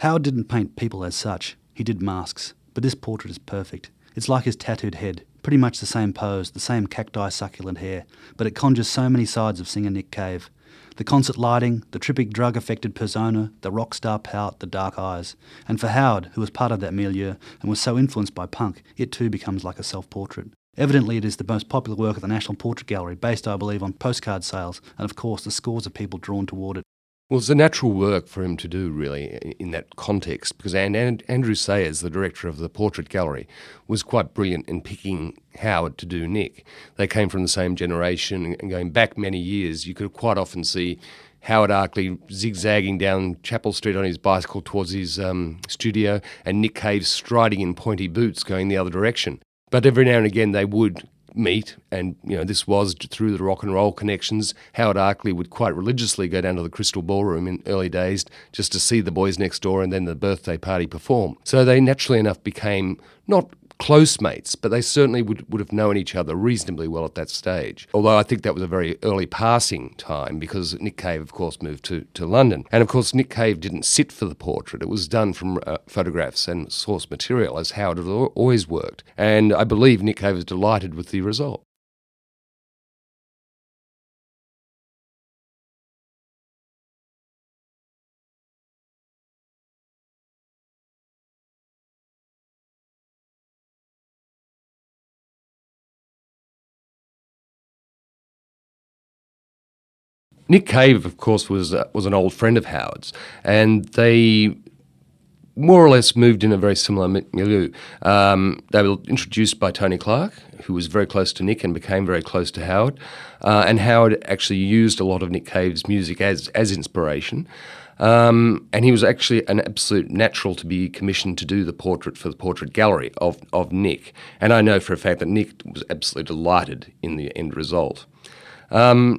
Howard didn't paint people as such, he did masks, but this portrait is perfect. It's like his tattooed head, pretty much the same pose, the same cacti succulent hair, but it conjures so many sides of singer Nick Cave. The concert lighting, the trippy drug affected persona, the rock star pout, the dark eyes. And for Howard, who was part of that milieu and was so influenced by punk, it too becomes like a self portrait. Evidently, it is the most popular work of the National Portrait Gallery, based, I believe, on postcard sales, and of course, the scores of people drawn toward it. Well, it's a natural work for him to do, really, in that context, because Andrew Sayers, the director of the Portrait Gallery, was quite brilliant in picking Howard to do Nick. They came from the same generation, and going back many years, you could quite often see Howard Arkley zigzagging down Chapel Street on his bicycle towards his um, studio, and Nick Cave striding in pointy boots going the other direction. But every now and again, they would meet, and you know this was through the rock and roll connections. Howard Arkley would quite religiously go down to the Crystal Ballroom in early days just to see the boys next door and then the birthday party perform. So they naturally enough became not close mates, but they certainly would, would have known each other reasonably well at that stage. Although I think that was a very early passing time because Nick Cave, of course, moved to, to London. And of course, Nick Cave didn't sit for the portrait, it was done from uh, photographs and source material, as Howard had always worked. And I believe Nick Cave was delighted with the result. Nick Cave, of course, was uh, was an old friend of Howard's, and they more or less moved in a very similar milieu. Um, they were introduced by Tony Clark, who was very close to Nick and became very close to Howard. Uh, and Howard actually used a lot of Nick Cave's music as as inspiration. Um, and he was actually an absolute natural to be commissioned to do the portrait for the portrait gallery of, of Nick. And I know for a fact that Nick was absolutely delighted in the end result. Um,